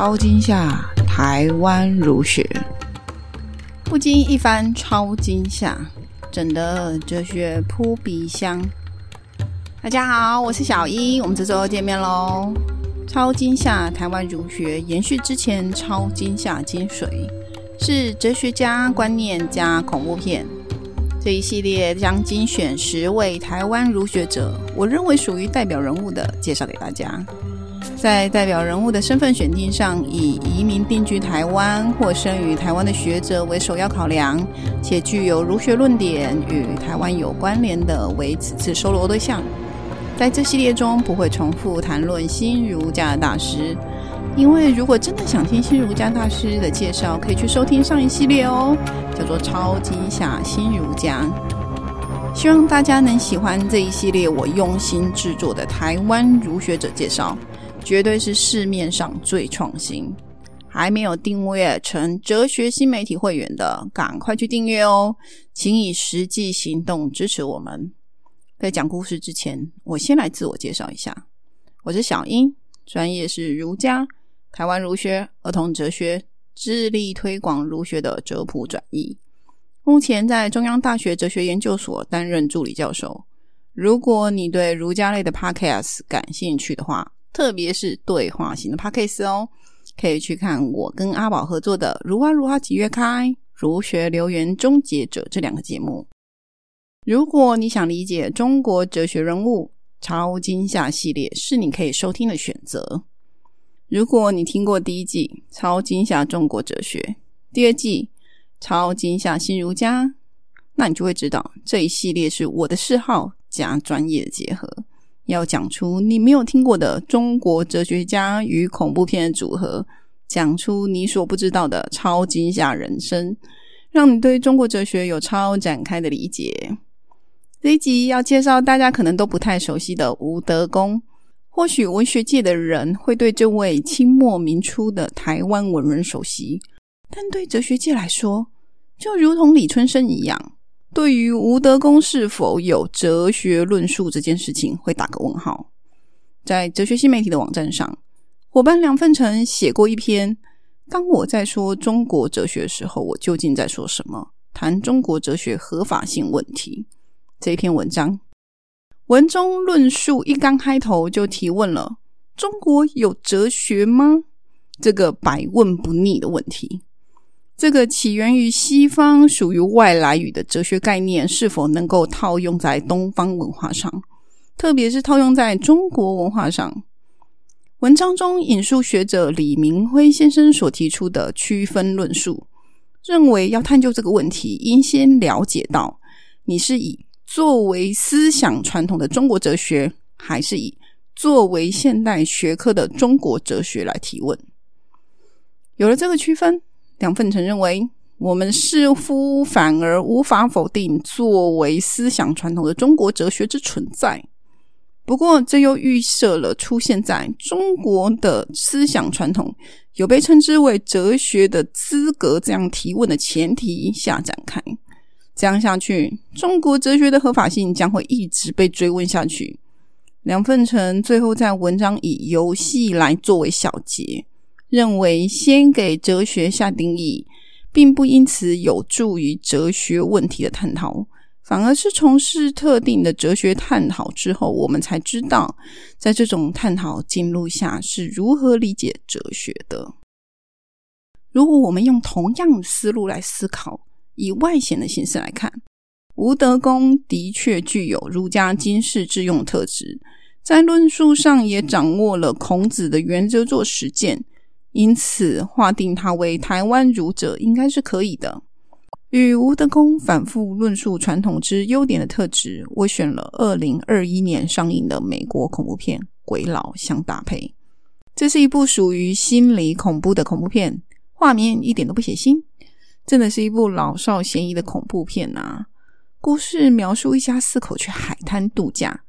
超惊吓，台湾儒学，不经一番超惊吓，整得哲学扑鼻香。大家好，我是小一，我们这周又见面喽。超惊吓，台湾儒学延续之前超惊吓精髓，是哲学家观念加恐怖片。这一系列将精选十位台湾儒学者，我认为属于代表人物的，介绍给大家。在代表人物的身份选定上，以移民定居台湾或生于台湾的学者为首要考量，且具有儒学论点与台湾有关联的为此次收罗对象。在这系列中，不会重复谈论新儒家大师，因为如果真的想听新儒家大师的介绍，可以去收听上一系列哦，叫做《超惊吓新儒家》。希望大家能喜欢这一系列我用心制作的台湾儒学者介绍。绝对是市面上最创新，还没有订阅成哲学新媒体会员的，赶快去订阅哦！请以实际行动支持我们。在讲故事之前，我先来自我介绍一下，我是小英，专业是儒家、台湾儒学、儿童哲学，致力推广儒学的哲普转译。目前在中央大学哲学研究所担任助理教授。如果你对儒家类的 Podcast 感兴趣的话，特别是对话型的 Podcast 哦，可以去看我跟阿宝合作的《如花如花几月开》《儒学留言终结者》这两个节目。如果你想理解中国哲学人物，超惊吓系列是你可以收听的选择。如果你听过第一季《超惊吓中国哲学》，第二季《超惊吓新儒家》，那你就会知道这一系列是我的嗜好加专业的结合。要讲出你没有听过的中国哲学家与恐怖片的组合，讲出你所不知道的超惊吓人生，让你对中国哲学有超展开的理解。这一集要介绍大家可能都不太熟悉的吴德功，或许文学界的人会对这位清末民初的台湾文人熟悉，但对哲学界来说，就如同李春生一样。对于吴德功是否有哲学论述这件事情，会打个问号。在哲学新媒体的网站上，伙伴梁奋成写过一篇《当我在说中国哲学的时候，我究竟在说什么？谈中国哲学合法性问题》这一篇文章。文中论述一刚开头就提问了：中国有哲学吗？这个百问不腻的问题。这个起源于西方、属于外来语的哲学概念，是否能够套用在东方文化上？特别是套用在中国文化上？文章中引述学者李明辉先生所提出的区分论述，认为要探究这个问题，应先了解到你是以作为思想传统的中国哲学，还是以作为现代学科的中国哲学来提问。有了这个区分。梁奋成认为，我们似乎反而无法否定作为思想传统的中国哲学之存在。不过，这又预设了出现在中国的思想传统有被称之为哲学的资格这样提问的前提下展开。这样下去，中国哲学的合法性将会一直被追问下去。梁奋成最后在文章以游戏来作为小结。认为先给哲学下定义，并不因此有助于哲学问题的探讨，反而是从事特定的哲学探讨之后，我们才知道，在这种探讨进入下是如何理解哲学的。如果我们用同样的思路来思考，以外显的形式来看，吴德公的确具有儒家经世致用特质，在论述上也掌握了孔子的原则做实践。因此，划定他为台湾儒者应该是可以的。与吴德公反复论述传统之优点的特质，我选了二零二一年上映的美国恐怖片《鬼佬》相搭配。这是一部属于心理恐怖的恐怖片，画面一点都不血腥，真的是一部老少咸宜的恐怖片啊！故事描述一家四口去海滩度假。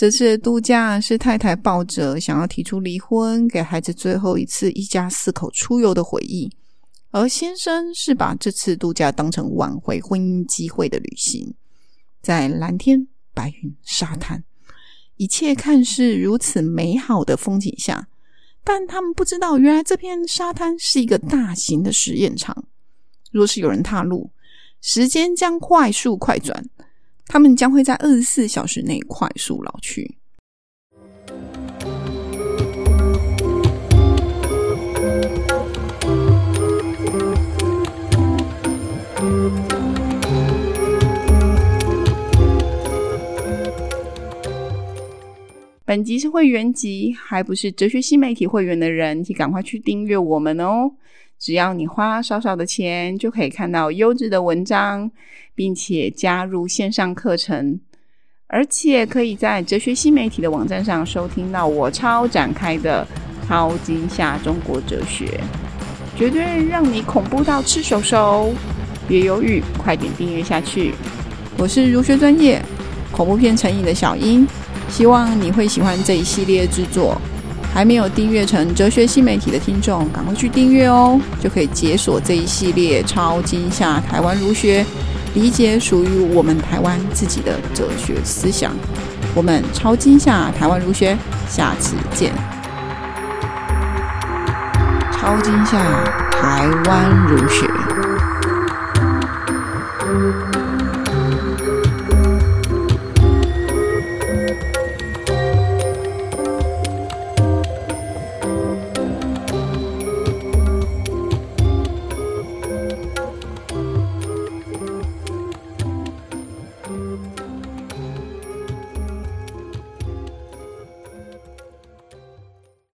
这次度假是太太抱着想要提出离婚，给孩子最后一次一家四口出游的回忆，而先生是把这次度假当成挽回婚姻机会的旅行。在蓝天白云沙滩，一切看似如此美好的风景下，但他们不知道，原来这片沙滩是一个大型的实验场。若是有人踏入，时间将快速快转，他们将会在二十四小时内快速老去。本集是会员集，还不是哲学新媒体会员的人，请赶快去订阅我们哦！只要你花少少的钱，就可以看到优质的文章，并且加入线上课程，而且可以在哲学新媒体的网站上收听到我超展开的超惊吓中国哲学，绝对让你恐怖到吃手手！别犹豫，快点订阅下去！我是儒学专业恐怖片成瘾的小英。希望你会喜欢这一系列制作。还没有订阅成哲学新媒体的听众，赶快去订阅哦，就可以解锁这一系列超惊吓台湾儒学，理解属于我们台湾自己的哲学思想。我们超惊吓台湾儒学，下次见。超惊吓台湾儒学。